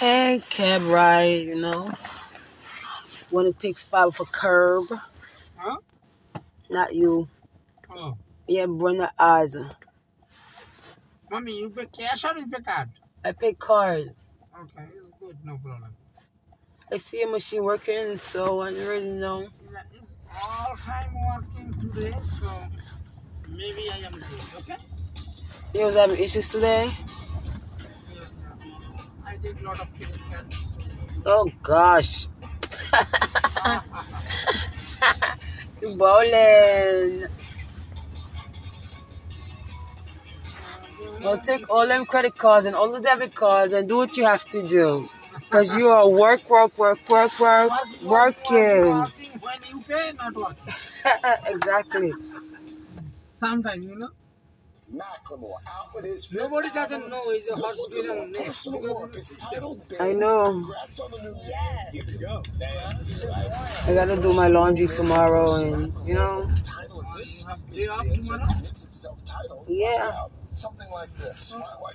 Hey, cab ride, you know. Want to take five for curb? Huh? Not you. Oh. Yeah, Brenda eyes. Mommy, you pay cash or you pay card? I pay card. Okay, it's good, no problem. I see a machine working, so I already know. Yeah, it's all time working today, so maybe I am late, okay? You was having issues today? I take lot of. Oh gosh. bowling. Well, take all them credit cards and all the debit cards and do what you have to do. Because you are work, work, work, work, work, working. Working when you pay, not working. exactly. Sometimes, you know. Macklemore out with his Nobody doesn't know he's a hospital next because it's system. I know. Congrats on the new Here we go. I gotta do my laundry tomorrow and, you know, The title of this You have day off stanza tomorrow? commits itself title. yeah. Something like this.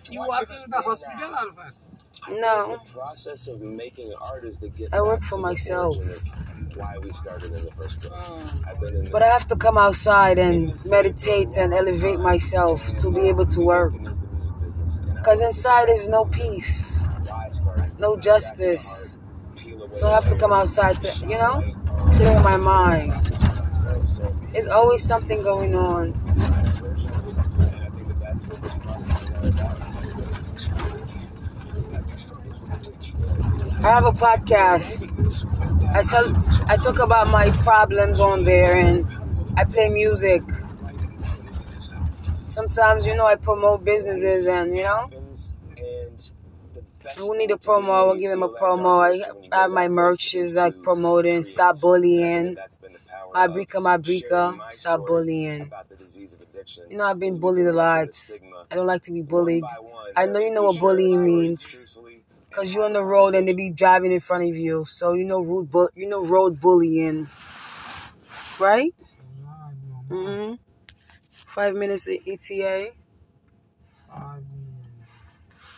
You work in the hospital now? Or what? No. The process of making art is the get I work for myself. Why we started in the first place. Mm. I've been in But I have to come outside and meditate and elevate myself to be able to work. There's the music business, and I Because inside is no peace, why I started no back in the justice. art, peel away So I have to come outside to, you know, um, clear my mind. myself. There's always something going on. my version of it, and I think that that's what this process is all about. I have a podcast. I tell, I talk about my problems on there and I play music. Sometimes, you know, I promote businesses and, you know, who need a promo, I will give them a promo. I, have my that merch is like promoting, stop bullying. that that's been the power My of Brika, my Brika, stop bullying. You know, I've been bullied a lot. I don't like to be bullied. I know you know what bullying means. Cause you're on the road and they be driving in front of you, so you know road bu- you know road bullying, right? Yeah, I know. hmm Five minutes at ETA.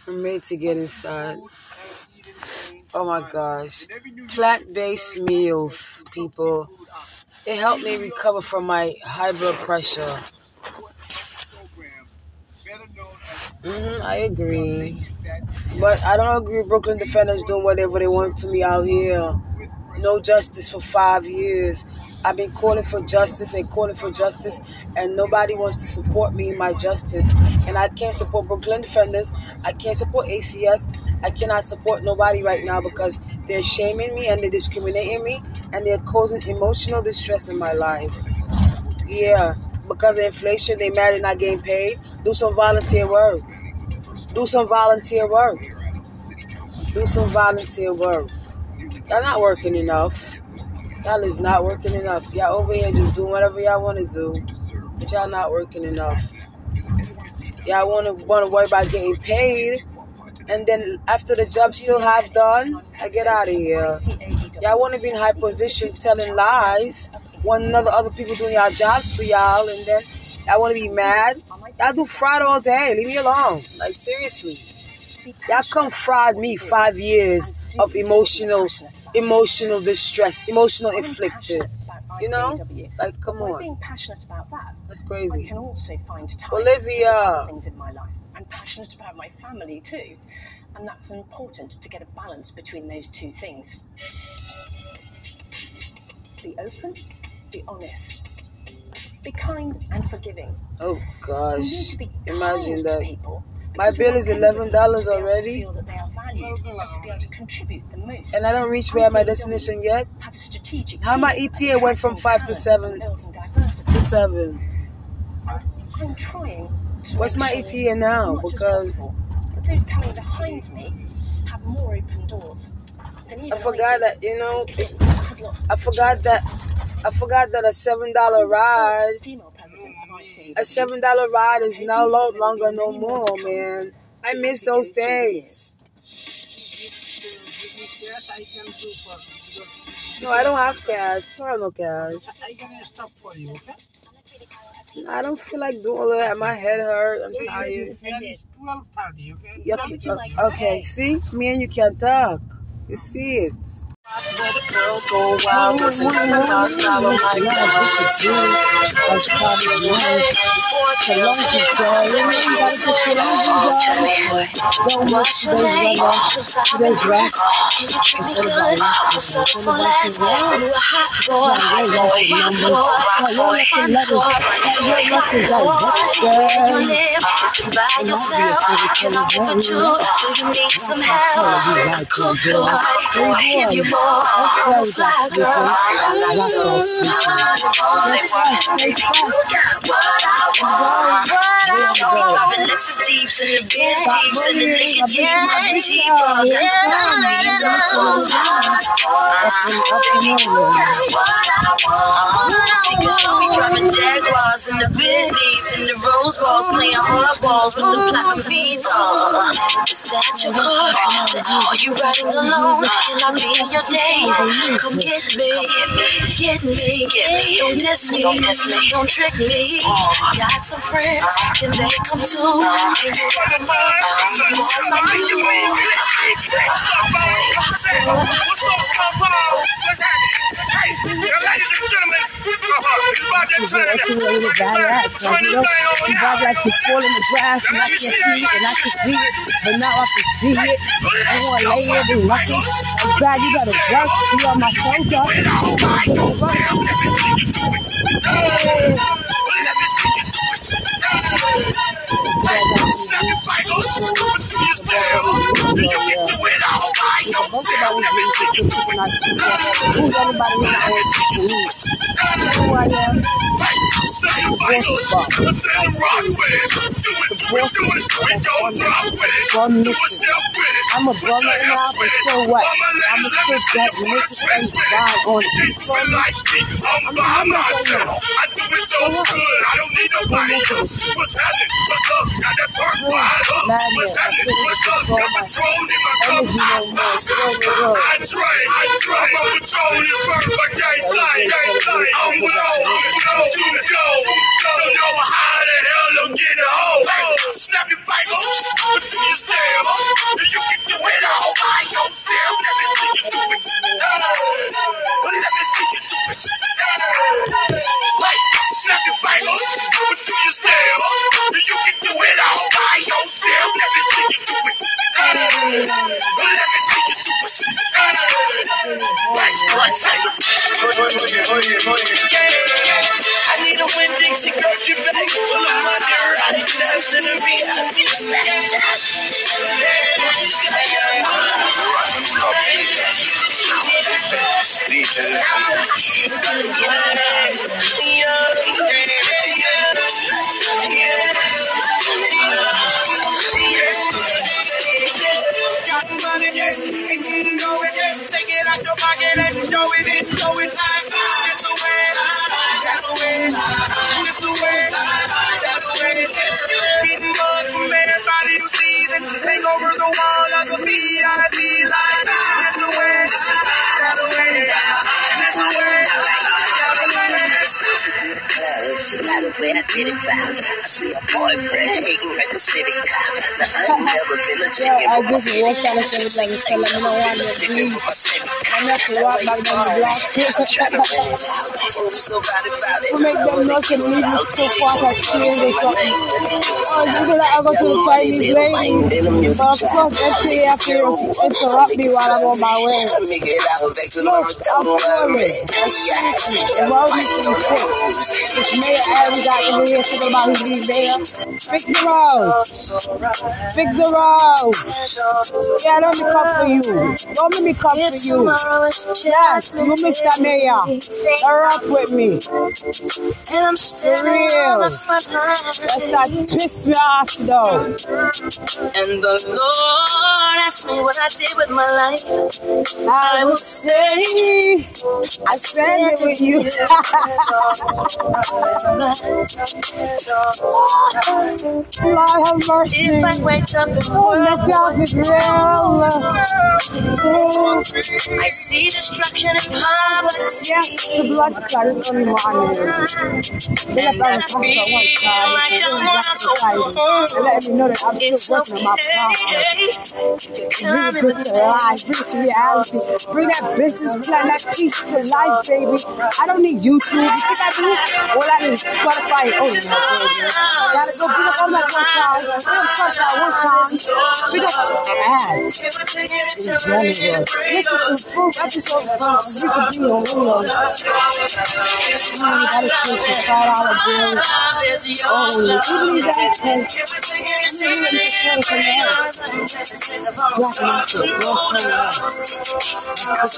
I'm ready to get inside. Oh my gosh, plant-based meals, people. It helped me recover from my high blood pressure. Hmm I agree, but I don't agree. with Brooklyn defenders doing whatever they want to me out here. No justice for five years. I've been calling for justice and calling for justice, and nobody wants to support me in my justice. And I can't support Brooklyn defenders. I can't support ACS. I cannot support nobody right now because they're shaming me and they're discriminating me and they're causing emotional distress in my life. Yeah, because of inflation, they mad and not getting paid. Do some volunteer work. Do some volunteer work. Do some volunteer work. Y'all not working enough. Y'all is not working enough. Y'all over here just doing whatever y'all want to do, but y'all not working enough. Y'all want to want to worry about getting paid, and then after the job still half done, I get out of here. Y'all want to be in high position telling lies, one another other people doing y'all jobs for y'all, and then y'all want to be mad. Y'all do fraud all day. Leave me alone. Like seriously. Y'all come fraud me five years of emotional emotional distress, emotional inflicted. You know? Like come on. being passionate about that, That's I crazy. can also find time Olivia. things in my life. I'm passionate about my family too, and that's important to get a balance between those two things. Be open, be honest, be kind and forgiving. Oh You need gosh. to be Imagine kind that. to people. My bill is $11 to be already. Feel that they are valued and to be able to contribute the most. And I don't reach where my destination yet. has a strategic How my ETA went from five to seven and building diversity. to seven. I'm trying to What's my ETA now? Because those coming behind me have more open doors. I forgot that you know. And It's, Clinton had lots of I forgot that. I forgot that a seven dollar ride, Female president of ICAW. a seven dollar ride is no longer no more, man. I miss those days. Give me cash, I can do for because No, I don't have cash. I don't have no cash. I can stop for you, okay? I don't feel like doing all of that. My head hurt. I'm tired. Is 12.30, okay? Okay, okay, see? Me and you can talk. You see it. Girls go wild, doesn't my style. I'm. So long as you you Don't you're a you? Do you you. I'm a fly girl. What I want. What I want. Dropping Lexus Jeeps and the Benz Jeeps and the Lincoln Jeeps. Nothing cheaper. Got You got what I want. Can show me driving Jaguars and the Bentleys and the Rolls Royce playing hardballs with the platinum beads on. Is that your car? Are you riding alone? Can I be your day? Come get me, get me, get me. Don't diss me, don't diss me, don't trick me. Oh. Got some friends, can they come too? Can you hook them up? Some boys like you. What's up, Star Paul? What's happening? Hey, now, ladies and gentlemen, it's about that time. That's the way the guy acts. Like, you know, he about like to fall in the grass and I can see it and I can see it, but now I can see it. I want to lay there and nothing. I'm glad you got to work. You on my shoulder. Snap your fingers, through your style. You can do it all by yourself. Let me see you do it. Who's everybody in the school? Who I am? The rock with it. Do it, do it, do it. Don't drop it. Do a step with it. I'm a brother now, but so what? I'm a kid that makes and die on it. People like me, I'm by myself. I do it so good, I don't need nobody else. What's happening? What's up? Got that perk wide up. What's happening? What's up? Got Patron in my cup. Ah, I drink, I drink. I'm on Patron in Burke, but can't play. I'm low, I'm to the go. Don't know how the hell I'm getting home. Snap your fingers, put through your stem. You can do it all by yourself. Let me see you do it. But let me see you do it. Wait, snap your fingers, put through your stem. You can do it all by yourself. Let me see you do it. Let me see you do it. I need a Winn Dixie grocery bag full of money. Riding down to the VIP section. Got it and show it, and show it like this the way, the way, the way, the way. Everybody hang over the wall of the VIP line. Got a way I did it foul. I see a boyfriend at the city. Now I've never been a chicken, I just walked out of feelings Seven Eleven telling me no one to chicken, leave. but my city I'm not to walk back down the block. to make them know to leave me so far to change or something. Oh, you know that I go to the Chinese lady. But of course, FTA have to interrupt me while I'm on my way. Look, I'm sorry. The road needs to be fixed. This mayor got over here talking about his leave there. Fix the road. Fix the road. Yeah, don't me come for you. Don't make me come for you. Yes, you Mr. Mayor. You're up with me. And I'm still For real. on the front line. That's that piss me off though. And the Lord asked me what I did with my life. I will say I spend it with you. Lord have mercy. If I wake up and Oh Let's y'all. I see destruction and poverty. Yes, the blood clot is out the hospital one time. They went back to society. They let me know that I'm still working on my problem. Bring it to life, bring it to reality. Bring that business, bring that peace to life, baby. I don't need YouTube. You think I do? All I need is Spotify. Oh, goodness. Gotta go bring up up Spotify one time. Up ads in general. To full of D on radio. Man, gotta for five dollar. Oh, can ads. Black market, no phone ads. That's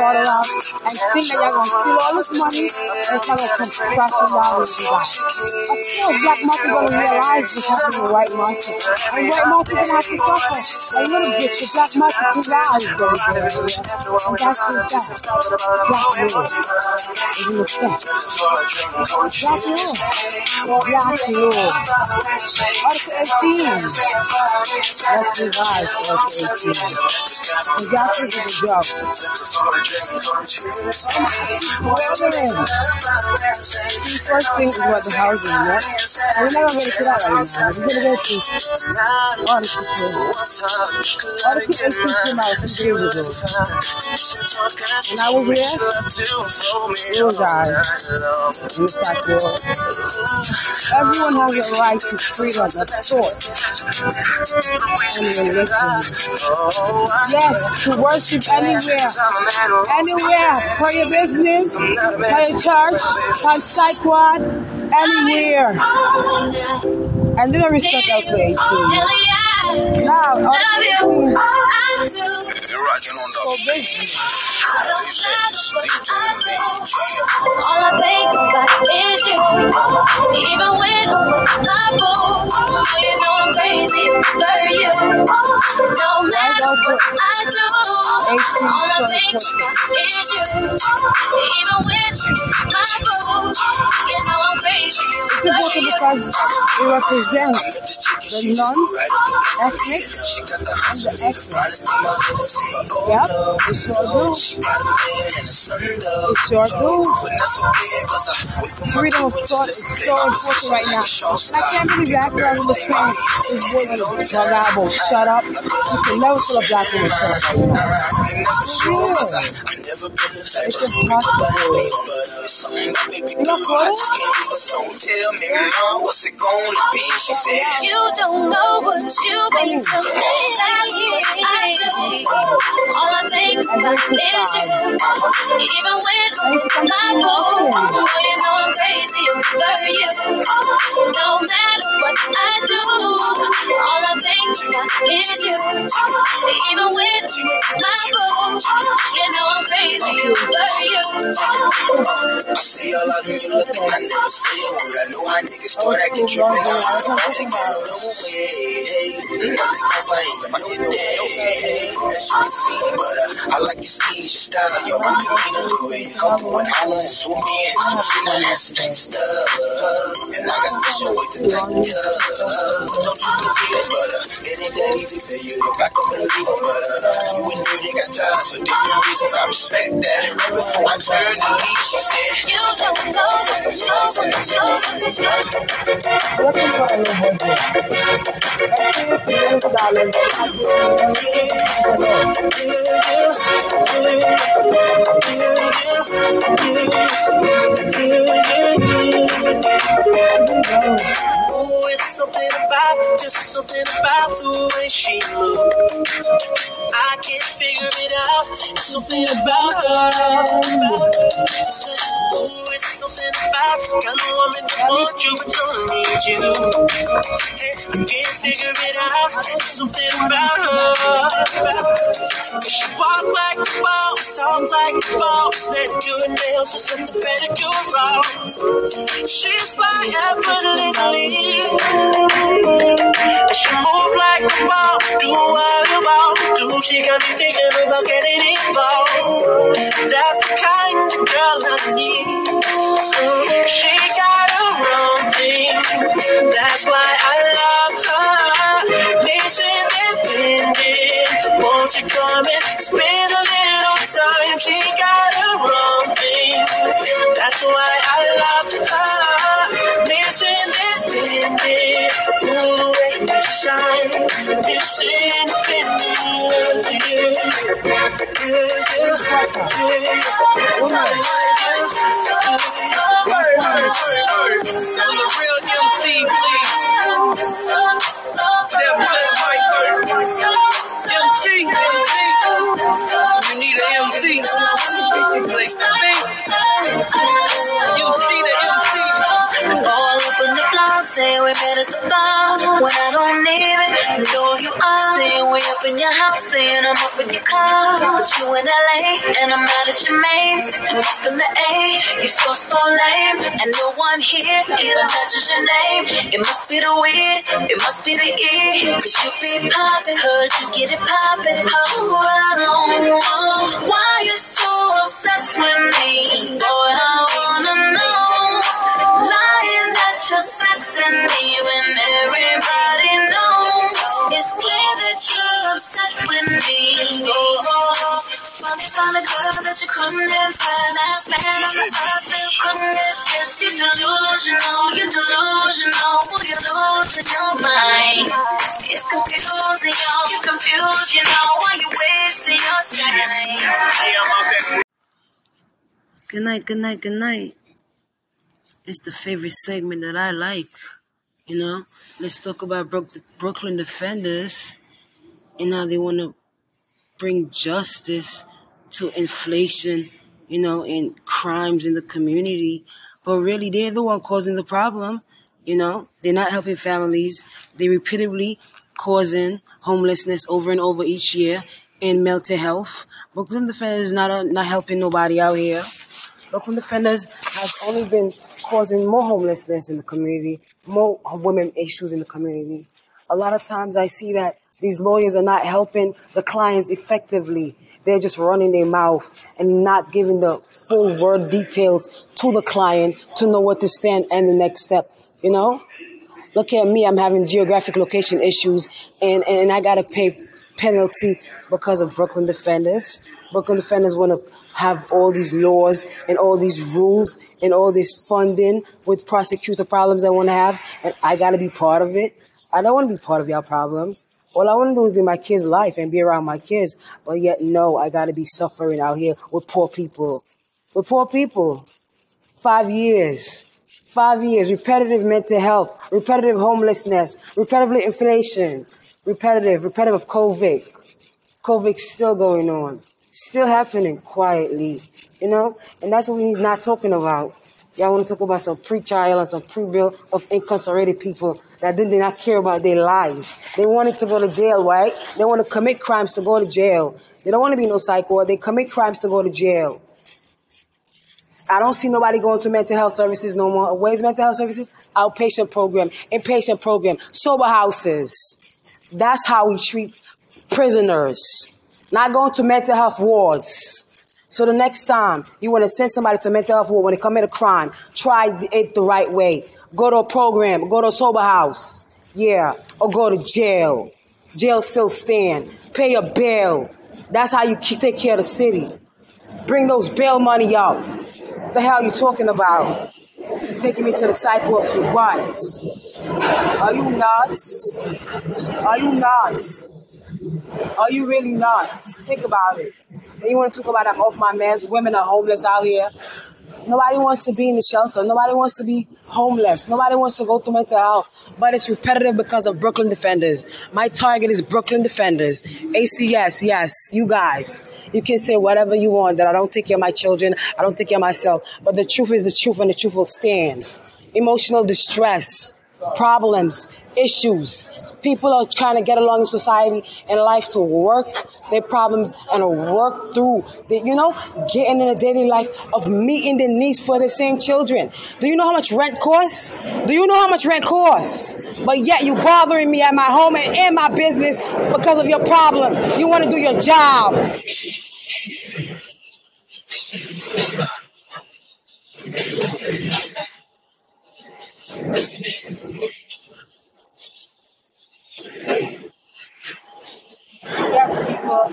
and thought around and think that y'all gonna steal all this money and gonna come crashing down on you guys. Of course, black market gonna realize what's happening in white market. And white market gonna have to suffer a little bit. The black market can rise, baby. And that's just that. Black rule is in effect. Black rule. Black rule. Article 18. Let's revise Article 18. Injustice is a joke. Women. The first thing is what the housing, yeah? And we're not gonna get to that right now. We're gonna get to Article 2. Article 18 came out two days ago. And I was here. It was I. In the fact world. Everyone has a right to freedom of thought and religion. Yes, to worship anywhere. Anywhere. For your business, for your church, for psych ward, anywhere. And then I respect that way. Now, Article 18 for business. All I think about is you. Even when I move, you know I'm crazy I do, all I about is you. Even when I move, you know I'm crazy It's for important you. because it represents the non-ethnic and the ethnic. Yep, it sure do. It sure do. Freedom of thought is so important right now. I can't believe that black woman saying is woman Bravo, shut up. You can never tell a black woman shut up. It's just possible. You know what? Tell me, what's it gonna be? She said. You don't know what you've been to me. I do. All I think about is you. Even when I move, you know I'm crazy over you. No matter what I do, all I think about is you. Even when I move, you know I'm crazy over you. I see all of you look at I never say word. I know how niggas tripping. I heard about they go no way. Hey, nothing come for ain't but no day. Hey, as you can see, but uh, I like your steez, your style, your really mean a little way. Come through and holler and swoop me in. You know that's gangsta. And I got special ways to thank ya. Don't you forget it, but uh, it ain't that easy for you to back up and leave but uh, you and her, they got ties for different reasons. I respect that. Right before I turned to leave, she said. You don't know been to me. Looking for a budget. Everything millions of dollars. I Ooh, it's something about, just something about the way she moves. I can't figure it out. It's something about her. Ooh, it's something about the kind woman that wants you but don't need you. You can't figure it out. It's something about her. She walk like a boss, talk like a boss. Manicure nails, just set the pedicure off. She's fly effortlessly. She move like a boss, do what you boss do. She got me thinking about getting involved. That's the kind of girl I need. She got her own thing. That's why I love her. Miss Independent. Won't you come and spend a little time? She got her own thing. That's why I me shine. Miss Independent. Yeah, yeah, yeah, yeah. real MC, in your house, saying I'm up in your car. But you in LA, and I'm out at your mains. I'm up in the A, you so so lame. And no one here even mentions your name. It must be the weed, it must be the E. Cause you be poppin', heard you get it poppin'. Oh, I don't know why you're so obsessed with me. Boy, I wanna know. Lying that you're sexing me when everybody knows. It's clear you're upset with me. Oh, girl that you couldn't impress. The couldn't this. You're delusional, you're delusional. You're your mind. It's confusing, yo. You're confused, you know. Why you wasting your time? Good night, good night, good night. It's the favorite segment that I like. You know, let's talk about Brook- Brooklyn defenders and now they want to bring justice to inflation, you know, and crimes in the community. But really, they're the one causing the problem. You know, they're not helping families. They're repeatedly causing homelessness over and over each year and mental health. Brooklyn defenders is not uh, not helping nobody out here. Brooklyn defenders has only been causing more homelessness in the community, more women issues in the community. A lot of times I see that these lawyers are not helping the clients effectively. They're just running their mouth and not giving the full word details to the client to know what to stand and the next step. You know? Look at me, I'm having geographic location issues and, and I gotta pay penalty because of Brooklyn defenders. Brooklyn defenders want to have all these laws and all these rules and all this funding with prosecutor problems I want to have, and I got to be part of it. I don't want to be part of your problem. All I want to do is be my kids' life and be around my kids. But yet, no, I got to be suffering out here with poor people. With poor people. Five years. Five years. Repetitive mental health. Repetitive homelessness. Repetitive inflation. Repetitive. Repetitive of COVID. COVID's still going on. Still happening quietly. You know? And that's what we're not talking about. Y'all want to talk about some pre-trial and some pre-bill of incarcerated people that did not care about their lives. They wanted to go to jail, right? They want to commit crimes to go to jail. They don't want to be no psycho. They commit crimes to go to jail. I don't see nobody going to mental health services no more. Where's mental health services? Outpatient program, inpatient program, sober houses. That's how we treat prisoners. Not going to mental health wards. So the next time you want to send somebody to mental health ward when they commit a crime, try it the right way. Go to a program, go to a sober house. Yeah. Or go to jail. Jail still stand. Pay your bail. That's how you take care of the city. Bring those bail money up. The hell you talking about? You taking me to the cycle for what? Are you nuts? Are you nuts? Are you really nuts? Think about it. You want to talk about I'm off my meds. Women are homeless out here. Nobody wants to be in the shelter. Nobody wants to be homeless. Nobody wants to go through mental health. But it's repetitive because of Brooklyn Defenders. My target is Brooklyn Defenders. ACS, yes, you guys. You can say whatever you want that I don't take care of my children, I don't take care of myself. But the truth is the truth and the truth will stand. Emotional distress. problems, issues. People are trying to get along in society and life to work their problems and work through the, you know, getting in the daily life of meeting the needs for the same children. Do you know how much rent costs? Do you know how much rent costs? But yet you bothering me at my home and in my business because of your problems. You want to do your job. Yes, people.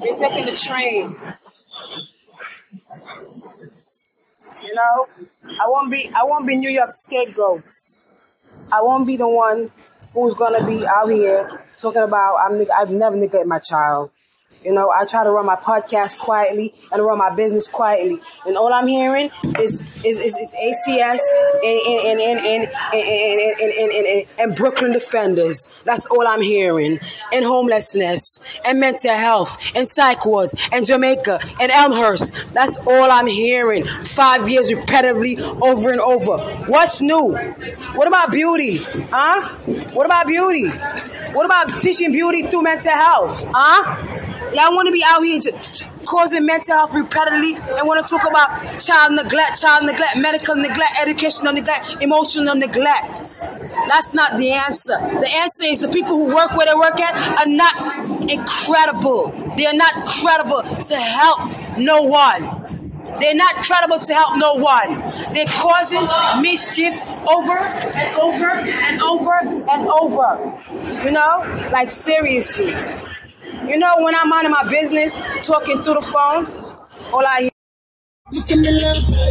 We're taking the train. You know, I won't be I won't be New York's scapegoat. I won't be the one who's gonna be out here talking about I'm I've never neglected my child. You know, I try to run my podcast quietly and run my business quietly. And all I'm hearing is is, is, is ACS and and and, and and, and, and, and, and Brooklyn Defenders. That's all I'm hearing. And homelessness and mental health and psych wards and Jamaica and Elmhurst. That's all I'm hearing. Five years repetitively over and over. What's new? What about beauty? Huh? What about beauty? What about teaching beauty through mental health? Huh? Y'all want to be out here just causing mental health repetitively and want to talk about child neglect, child neglect, medical neglect, educational neglect, emotional neglect. That's not the answer. The answer is the people who work where they work at are not incredible. They are not credible to help no one. They're not credible to help no one. They're causing mischief over and over and over and over. You know? Like seriously. You know, when I'm minding my business, talking through the phone, all I hear.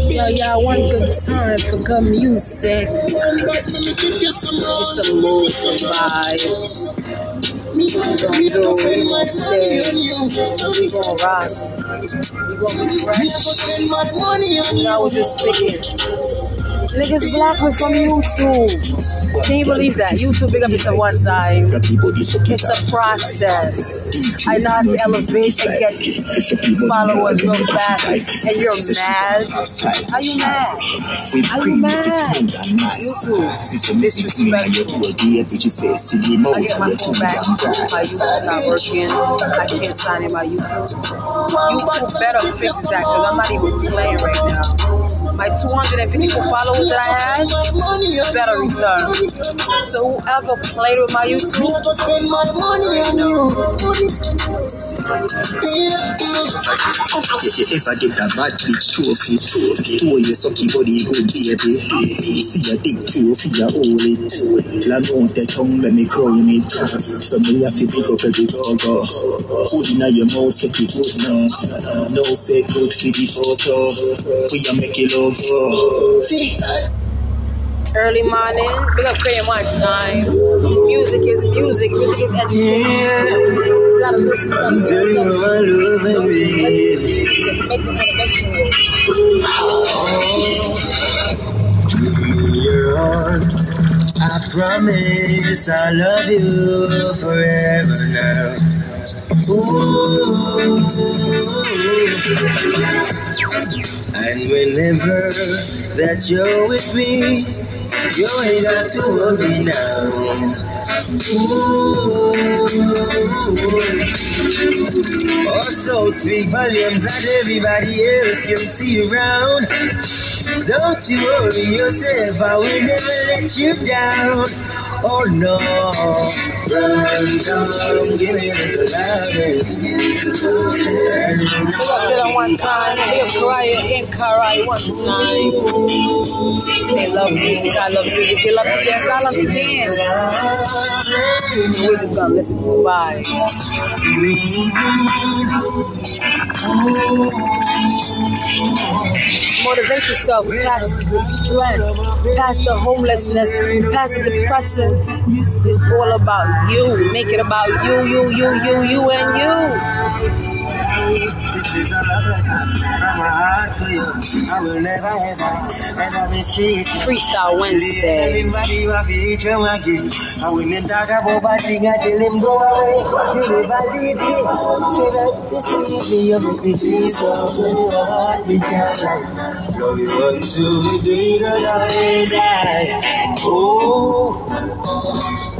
Yo, y'all, one good time for good music. It's a mood, some vibes. We gon' do, we gon' stay, we gon' rock, we gon' be fresh. I was just thinking, niggas black me from YouTube. Can you believe that? YouTube big up is a one time. It's a process. I know how to elevate and get followers real fast. And you're mad? Are you mad? Are you mad? YouTube. Disrespectful. I get my phone back. My YouTube not working. I can't sign in my YouTube. YouTube better fix that because I'm not even playing right now. My 254 followers that I had, better return. So whoever played with my YouTube, If I get that bad bitch trophy, two years sucky body good baby. See a dick trophy, I own it. La don't take tongue, let me crown it. So me have to pick up every go-go. Put in your mouth, say it good now. No say good for the photo. We a make See, early morning, big up praying one time. Music is music, music is education. You gotta listen, you gotta listen. Don't just listen to music, make the motivational. You're on. I promise I love you forever now. Ooh. And whenever that you're with me, you ain't got to worry now. Ooh. Also speak volumes that everybody else can see around. Don't you worry yourself, I will never let you down. Oh no, up to one time. Up Karaya and Karai one time. They love music, I love music. They love to dance, I love to dance. We're just gonna listen to the vibe. Motivate yourself past the stress, past the homelessness, past the depression. It's all about you. Make it about you, you, you, you, you, and you. Freestyle Wednesday. Oh.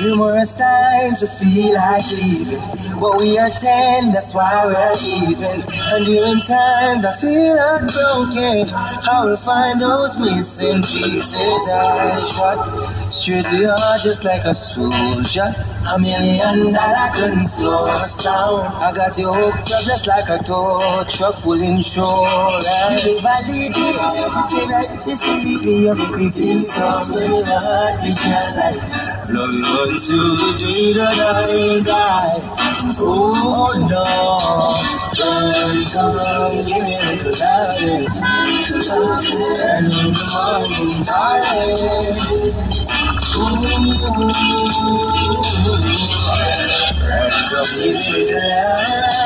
Numerous times we feel like leaving, but we are ten, that's why we're even. And during times I feel heartbroken, I will find those missing pieces. I shot straight to your heart just like a soldier. A million dollar couldn't slow us down. I got you hooked up just like a tow truck full insurance. If I leave you, you stay right, just leave me, make me feel something in the heart, you feel like. Love you until the day that I die. Oh no, girl, come give me a little. And in the morning, darling. Ooh, and the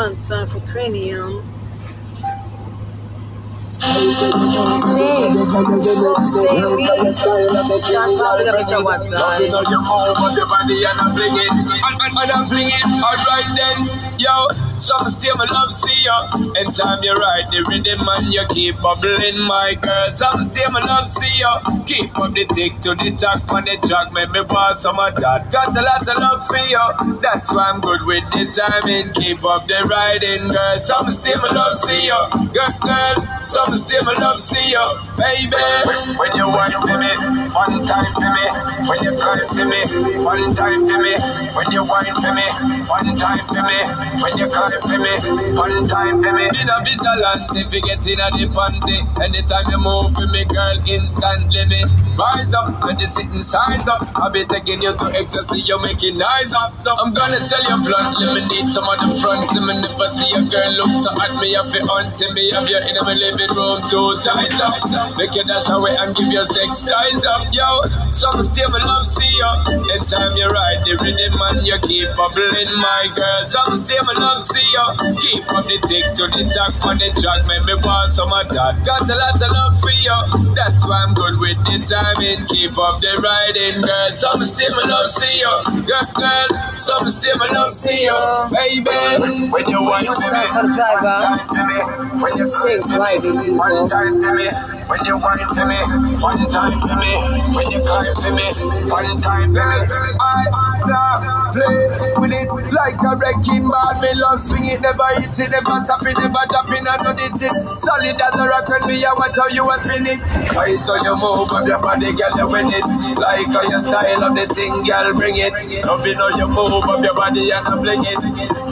One time for cranium. Stay. Stay me. Sean Paul, look at Mr. One time. You know your mouth, but your body and I'm blinging. Alright then, yo. Some stay my love, see ya. And time you ride the rhythm and you keep bubbling, my girl. Some stay my love, see ya. Keep up the tick to the tack on the track. Make me want some of that. Got a lot of love for you. That's why I'm good with the timing. Keep up the riding, girl. Some stay my love, see ya. Girl, girl. Some stay my love, see ya. Baby. When you want me, one time for me. When you cry to me, one time for me. When you whine for me, one time for me. When you cry for me, one time for me. In a vigilante, forget in a the panty. Anytime you move for me, girl, instantly me rise up. When you sitting size up, I'll be taking you to ecstasy, you're making eyes up. So I'm gonna tell you bluntly, me need some of the front. Me never see a girl look so at me, I feel haunting me. Have you in my living room, two ties up. Make you dash away and give your sex ties up, yo. Some stable love, see ya. Anytime you ride the rhythm and you keep bubbling, my girl. Some stable love, see ya. Keep up the tick to the tack on the track, make me want some of that. Got a lot of love for you. That's why I'm good with the timing. Keep up the riding, girl. Some stable love, see ya. Girl, girl. Some stable love, see ya. Baby. When you want One time for the driver. when you Safe driving, one people. time to me, when you want to me, one time to me, when you cry to me, one time to me. I nah, play with it like a wrecking ball. Me love swing it, never hit it, never stop it, never drop in no digits. Solid as a rock when me, I watch how you a spin it. Fight how you move up your body, girl, you win it. Like how your style of the thing, girl, bring it. Love it how you move up your body and I fling it.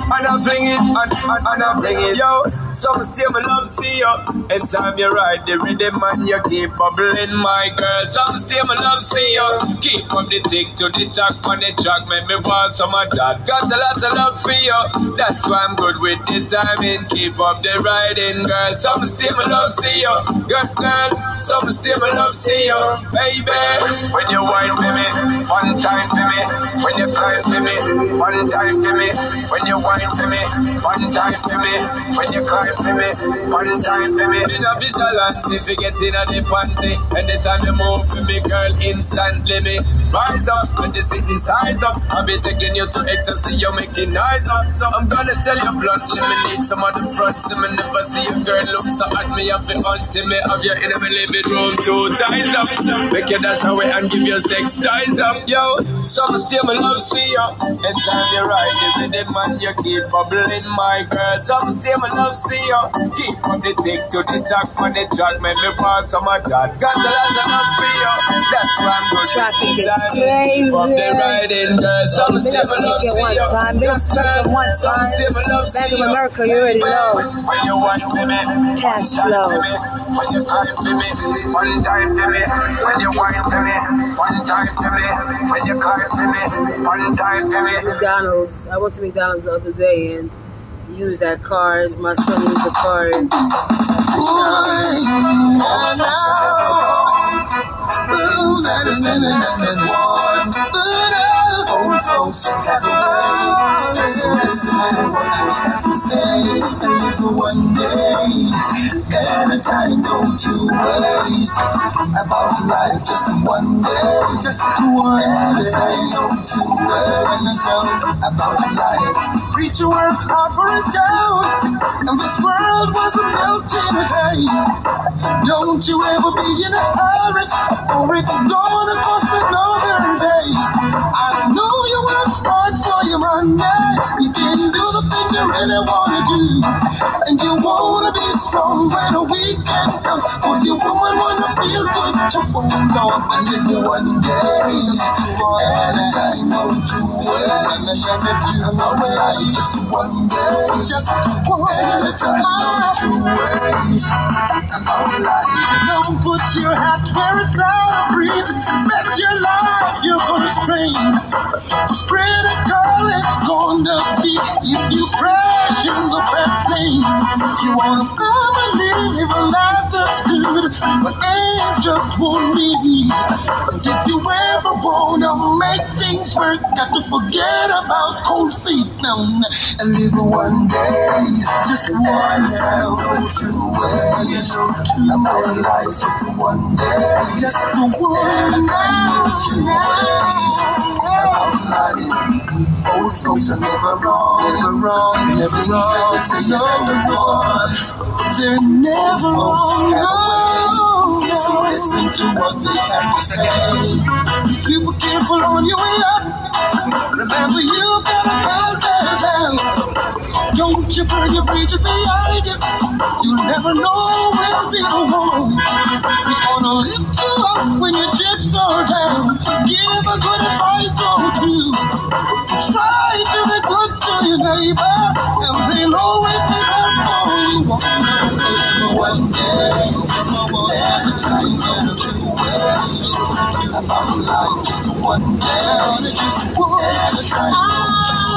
And I fling it, and, and, and I fling it. Yo, some stay my love, see you. Anytime you ride the rhythm and you keep bubbling, my girl. Some stay my love, see you. Keep up the tick to the tack on the track, make me want some of that. Got a lot of love for you. That's why I'm good with the timing. Keep up the riding, girl. Some stay my love, see you. Girl, girl. Some stay my love, see you. Baby. When you whine for me, one time for me. When you cry for me, one time for me. When you whine for me, one time for me. When you cry for me, one time for me. In a vigilante, forgetting a the panty. Anytime you move for me, girl, instantly me rise up. and the sitting size up, I'll be taking you to ecstasy, you're making eyes up. So I'm gonna tell you bluntly, me need some of the fronts. Me never see a girl look so at me, I feel haunting me. Have you in my living room, two ties up. Make you dash away and give your sex ties up, yo. Some stay my love see ya. Anytime you ride the rhythm and you keep bubbling, my girl. Some stay my love see ya. Keep up the tick to the talk on the track, make me pass some of that. Got a lot of love for you. That's why I'm going Traffic to is time crazy. From the riding, girl. Some Big stay up my love Ticket see one ya. time. Big up Spectrum one time. stay my love Bank of. America, you already know. When you want to me, Cash flow. When you cry to me, one time to me. When you whine to me, one time to me. When you cry to me, one time to me. McDonald's. I went to McDonald's the other day and used that card. My son used the card. to Old folks have a way, so listen to what I have to say. For one day at a time, go two ways. About life, just one day, just one at a time, go two ways. About life, preacher worked hard for his gown, and this world in a day. Don't you ever be in a hurry, or it's gonna cost another day. I know you work hard for your money. You can do the things you really wanna do. And you wanna be strong when the weekend comes. Cause your woman wanna feel good to hold on and live one day. Just at a time, no two ways. I'm not life just one day. Just one at a time, no two ways. Don't put your hat where it's out of reach. Bet your life you're gonna strain. Cause critical it's gonna be if you crash in the fast lane. You want a family, live a life that's good, but age just won't be. And if you ever wanna make things work, got to forget about cold feet now and live one day. Just one time, no two ways. About life, just one day. Just one time, no two ways. About life, old folks are never wrong, never wrong, never wrong. They say never wrong. They're never wrong. So listen to what they have to say. If you were careful on your way up, remember you bow down. Don't you burn your bridges behind you. You'll never know when'll be the one who's gonna lift you up when your chips are down. Give a good advice or two. Try to be good to your neighbor, and they'll always be there for you. One day, every time, in two ways. About life, just one day, just one a time, in two.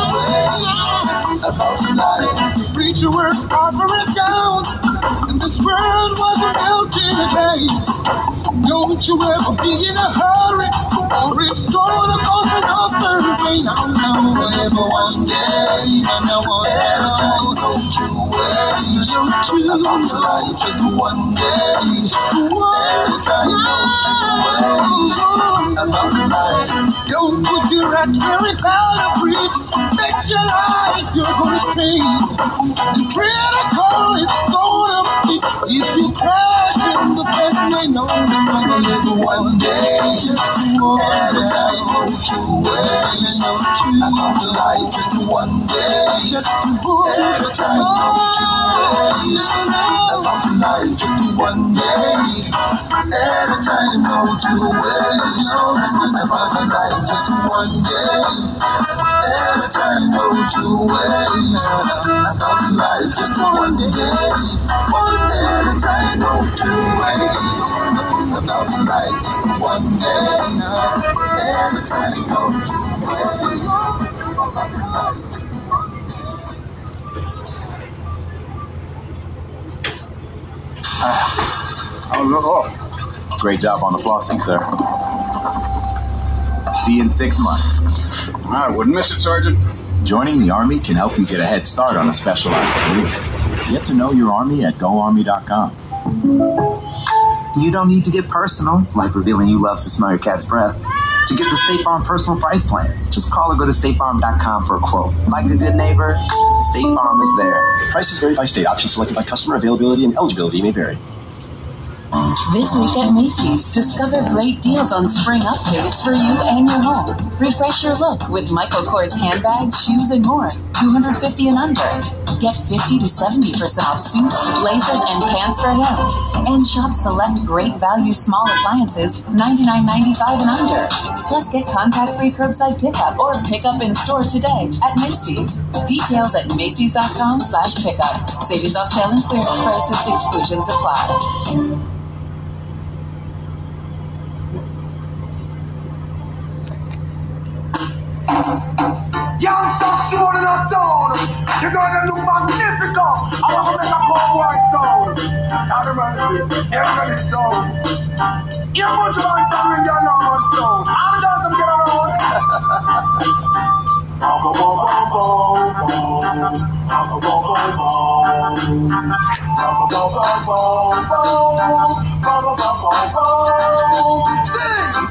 About life, preacher for his gowns, and this world wasn't a day. Don't you ever be in a hurry, or it's gonna cost another day. Now, now, live one day, at a time, go two ways. About life, just one day, at a time, go two ways. About life, don't put your hat where it's out of reach. Bet your life you're gonna strain. Critical it's gonna be if you crash in the best way. No, you're gonna live one day at a time, go two ways. About life, just one day, just at a time, go two ways. About life, just one day at a time, no two ways. About life, just one day at a time, no two ways. About life, just one day, one day at a time, no two ways. About life, just one day at a time, no two ways. About life, just one day. Oh, no. oh. Great job on the flossing, sir. See you in six months. I wouldn't miss it, Sergeant. Joining the Army can help you get a head start on a specialized career. Get to know your Army at GoArmy.com. You don't need to get personal, like revealing you love to smell your cat's breath. To get the State Farm personal price plan, just call or go to statefarm.com for a quote. Like a good neighbor, State Farm is there. Prices vary by state. Options selected by customer availability and eligibility may vary. This week at Macy's, discover great deals on spring updates for you and your home. Refresh your look with Michael Kors handbags, shoes, and more. 250 and under. Get 50 to 70% off suits, blazers, and pants for him. And shop select great value small appliances, $99.95 and under. Plus get contact-free curbside pickup or pickup in store today at Macy's. Details at Macy's.com slash pickup. Savings off sale and clearance prices, exclusions apply. Youngsters strolling uptown. You're gonna look magnificent. I want to make a cowboy sound. Out of mercy, everybody down. You put your mind down in your normal sound. How does them get around? Bum, bum. Bum, bum, bum, bum, bum. Bum, bum, bum, bum, bum, bum. Bum, bum, bum, bum, bum. Sing!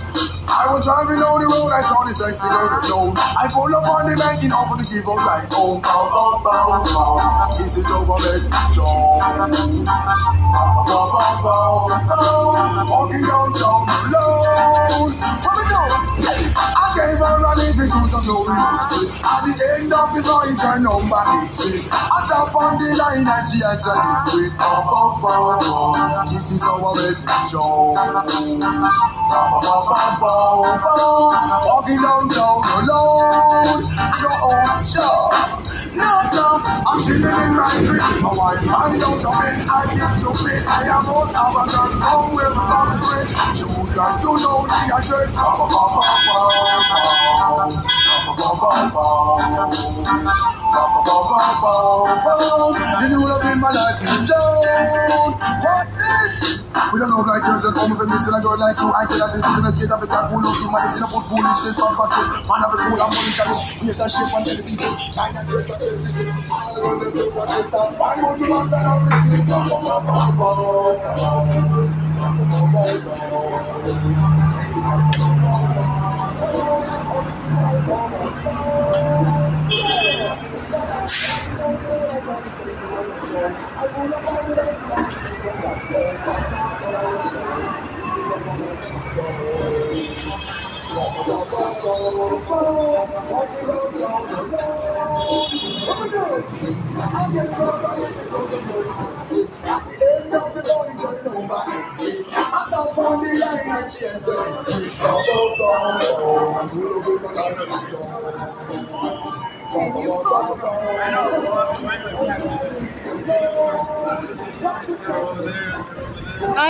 I was driving down the road, I saw the sexy girl alone. I pulled up on the bank in offer to give a ride home. Bow, bow, bow, bow. This is over, make me strong. Bow, bow, bow, bow, bow. Walking downtown alone. What I gave to some glory. At the end of the night, her number is I tap on the line and she answered it with bow, bow, bow, bow. This is how I make me strong. Bow, bow, bow, bow, bow. Walking downtown alone. Your own show. No, no, I'm sitting in my crib. My wife find out the man I get so big. I am most have a girl somewhere across the bridge. She would like to know the address. Ba, ba, ba, ba. The love in my life is down. What's this? We don't know like girls and come with a and a girl like you. I tell her this is a kid of a girl who loves you. Man, it's in a foolish shit on practice. Man, have a and money challenge. Yes, that shit girls and everything. All around the world, what you want ba, ba,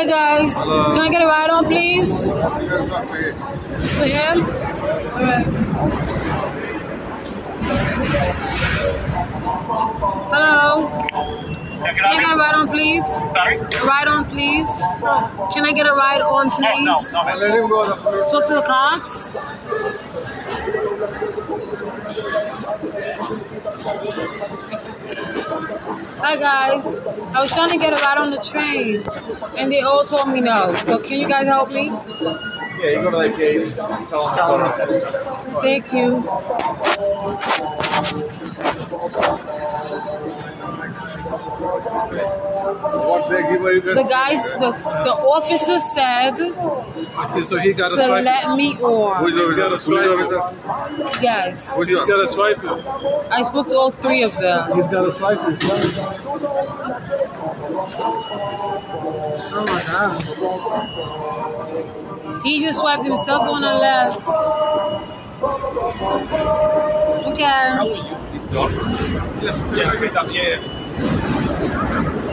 Hi guys, can I get a ride on please? To him? Alright. Hello? Can I get a ride on please? Sorry? A ride on please? Can I get a ride on please? no, no. Let him go. Talk to the cops? Hi guys, I was trying to get a ride on the train and they all told me no. So can you guys help me? Yeah, you go to that gate. Tell him. Tell him. Thank you. What they give you? The guys, the, the officer said So he got a to swipe. let me on. Who's the got a swipe? Yes. He's got a swipe. I spoke to all three of them. He's got a swipe. Oh my god. He just swiped himself on the left. Okay. Yes, yeah, yeah.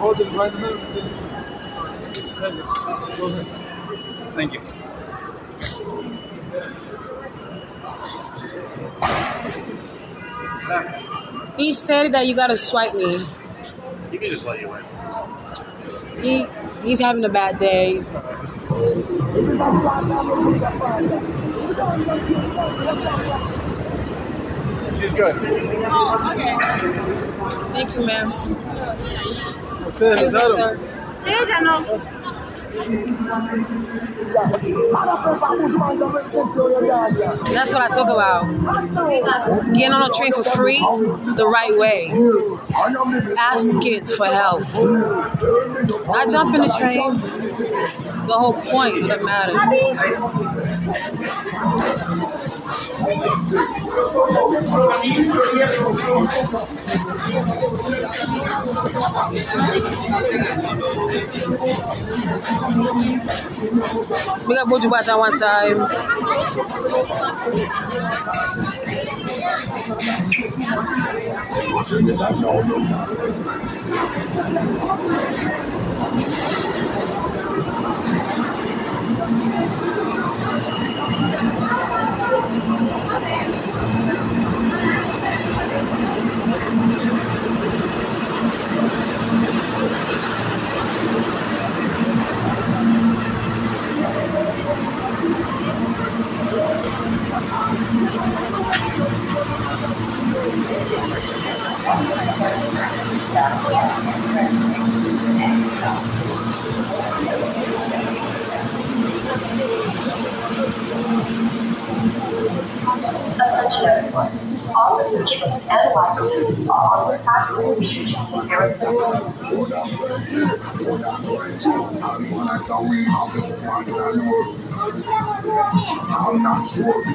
Hold it right there. Go ahead. Thank you. He said that you gotta swipe me. You can just let you in. He he's having a bad day. She's good. Oh, okay. Thank you, ma'am. Excuse me, sir. Yeah, I know. That's what I talk about. Getting on a train for free the right way. Asking for help. I jump in the train the whole point that matters. We got Boju Bata one time.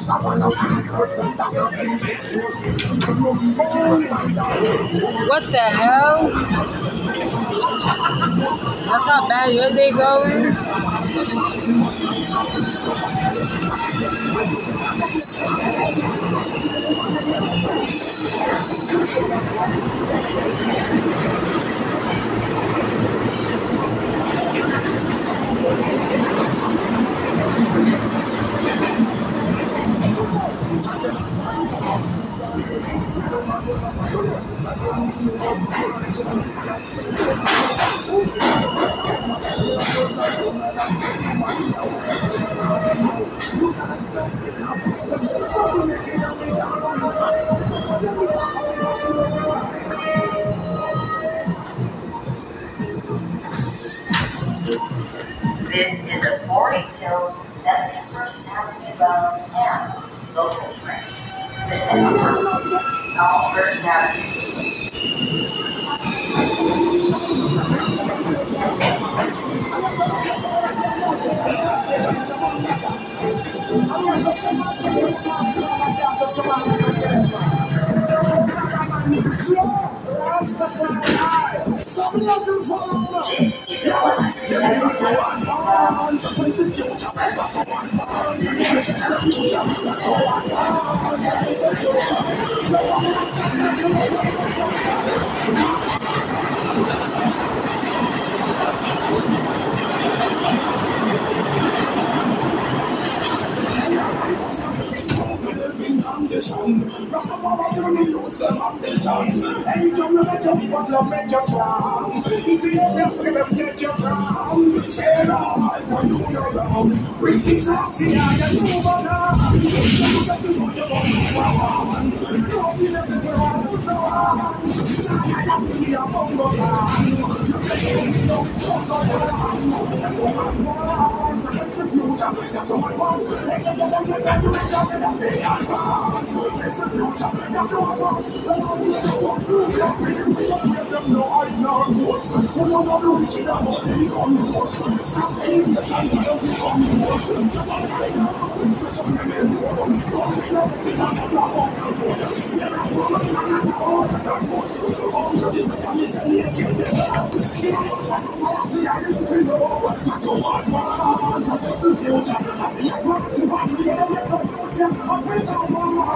What the hell? That's how bad your day going? Thank you. what love made you from. Ethiopia, we them take you from. Say love, and you know love. Bring this see I. Don't you want to go to the Don't you move on. I am 有冇？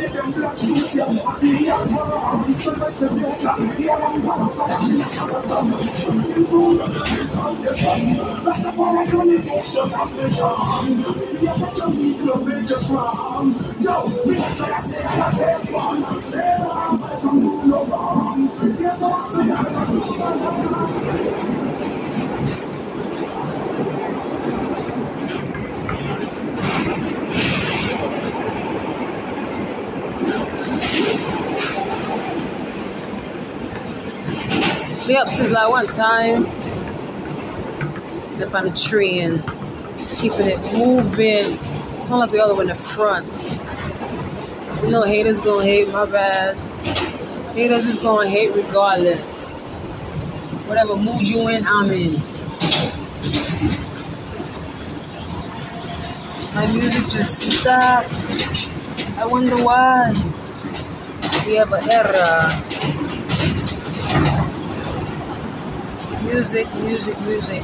Yes, I'm We up since like one time. Up on the tree and keeping it moving. It's not like the other one in the front. You know haters gonna hate, my bad. Haters is gonna hate regardless. Whatever mood you in, I'm in. My music just stopped. I wonder why. We have an error. Music, music, music.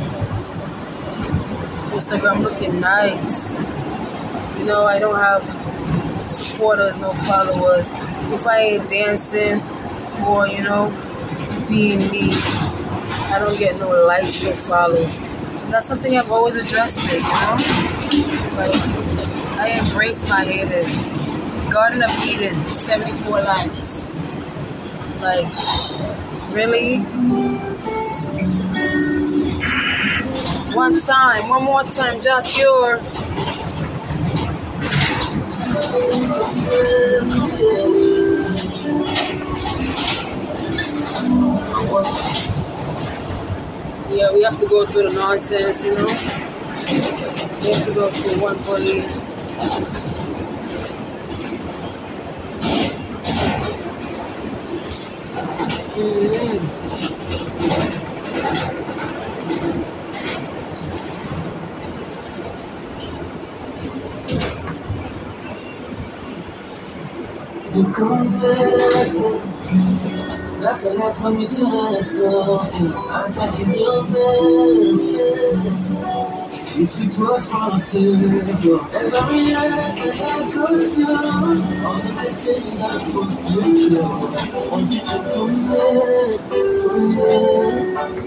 Instagram looking nice. You know, I don't have supporters, no followers. If I ain't dancing or, you know, being me, I don't get no likes, no follows. And that's something I've always addressed it, you know? I embrace my haters. Garden of Eden, 74 likes. Like, really? One time, one more time, Jack Cure. Yeah, we have to go through the nonsense, you know. We have to go through one bully. Mm-hmm. Come back. That's enough for me to ask I'm taking your man. If it was possible, I react and I goes you. All the things I put you through. I want you to come back.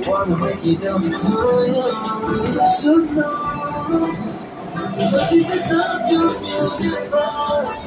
Wanna break it down to you. You should know. Nothing is up, you're beautiful.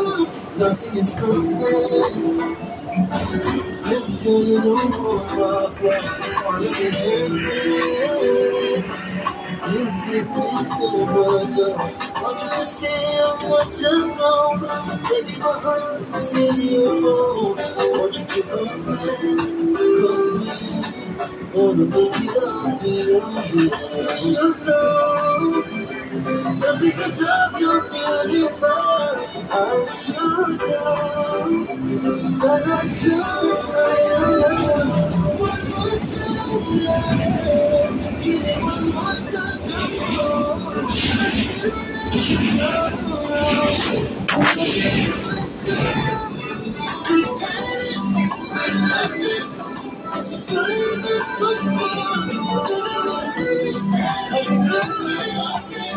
Nothing is perfect. Baby, girl, you know my friend. All of it is You give me much. Want you to stay what you know. Baby, my heart is your home. Want you to come back, come back. Wanna make it up to you. You should know. Can stop your beautiful. I should know that I should try One more time. Give me one more time to prove that you know. I give you my time. We had it, we lost it. It's fine, it was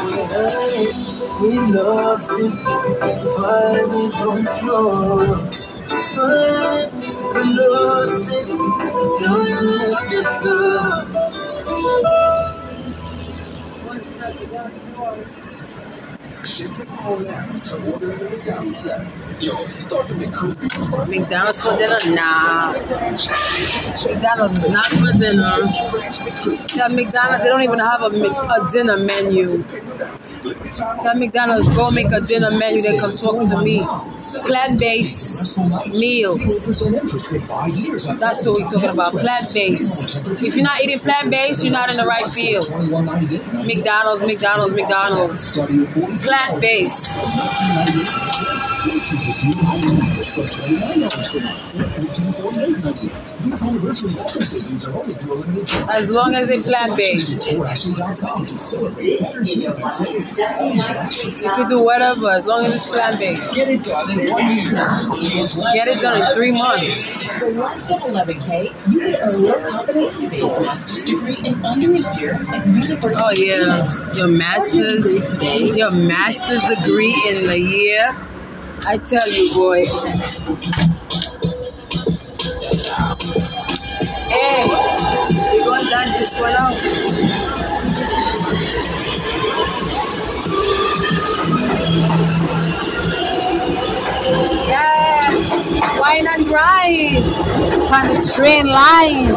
I lost it. We lost it, finally don't know. We lost it, don't let it go. Check your phone to order the McDonald's. McDonald's for dinner? Nah. McDonald's is not for dinner. Tell McDonald's they don't even have a, a dinner menu. Tell McDonald's go make a dinner menu. Then come talk to me. Plant-based meal. That's what we're talking about. Plant-based. If you're not eating plant-based, you're not in the right field. McDonald's, McDonald's, McDonald's. Plant-based. As long as they plant-based. You can do whatever as long as it's plant-based. Get it done in one year. Get it done in three months. For less than 11K, you can earn your competency-based master's degree in under a year at University Oh yeah, your master's, your master's degree in the year. I tell you, boy. Hey, we gonna dance this one out. Yes, wine and grind on the train line.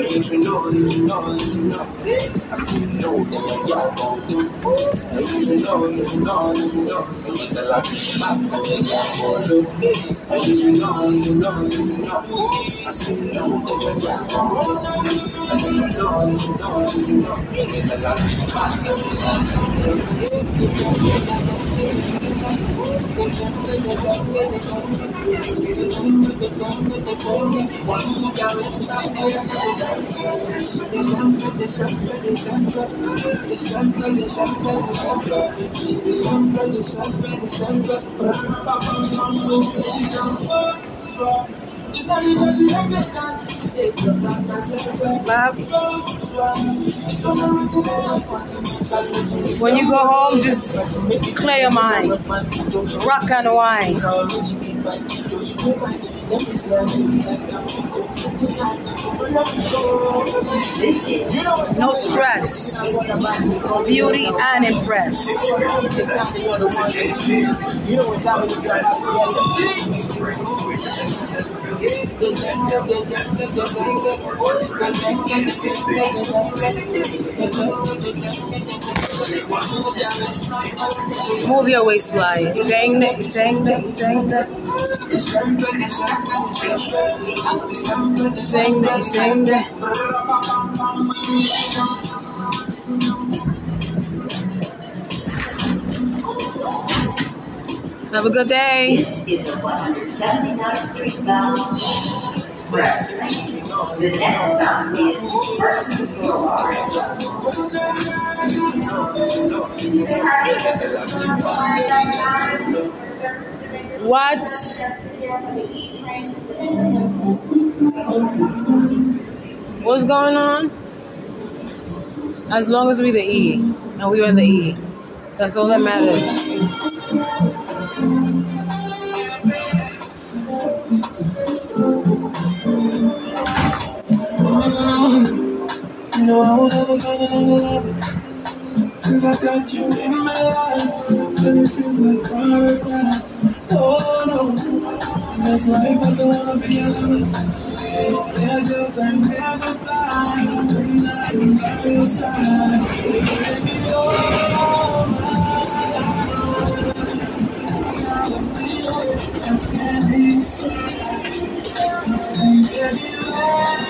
And you I see you know that y'all I I see I. When you go home, just clear your mind. Rock and wine. No stress. Beauty and impress. Move your waistline. Dang it, dang it, dang it. Dang it, dang it. Have a good day. What? What's going on? As long as we the E and we are the E, that's all that matters. You know I won't ever find another lover Since I got you in my life And it feels like paradise Oh no. That's life I don't wanna be a lover Never time, never fly. When I'm by your side Baby, oh my life. Gotta feel it I can't be describe. Baby, when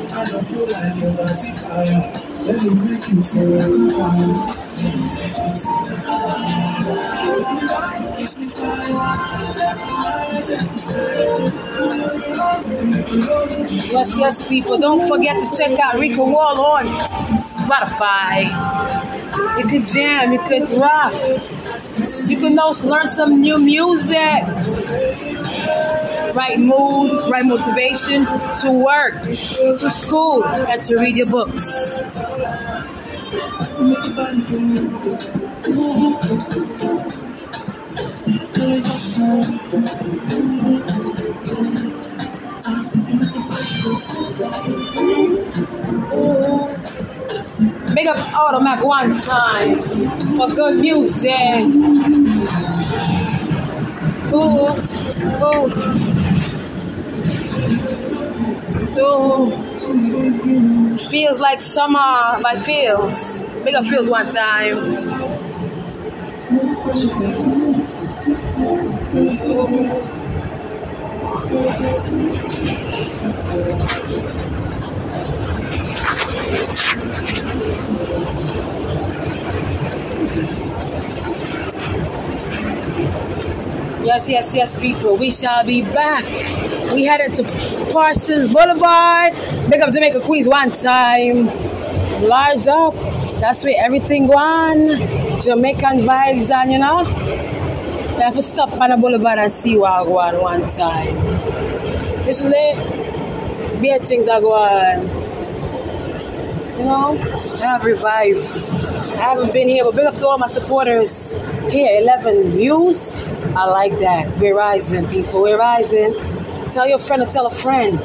I don't feel like a Vasicaya. Let me make you say Let me make you say Yes, yes, people. Don't forget to check out Rika Wall on Spotify. You could jam, you could rock. You can also learn some new music. Right mood, right motivation to work, to school, and to read your books. Big up Automac one time for good music. Ooh, ooh. Ooh. Feels like summer by Feels. Big up Feels one time. Yes, yes, yes, people. We shall be back. We headed to Parsons Boulevard. Big up Jamaica Queens one time. Large up. That's where everything on. Jamaican vibes and you know. You have to stop on the boulevard and see what go on one time. It's lit. Bad things are going. You know, I have revived. I haven't been here, but big up to all my supporters here. 11 views. I like that. We're rising, people. We're rising. Tell your friend to tell a friend.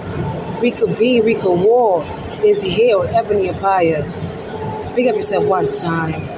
Rika B, Rika War is here with Ebony Empire. Big up yourself one time.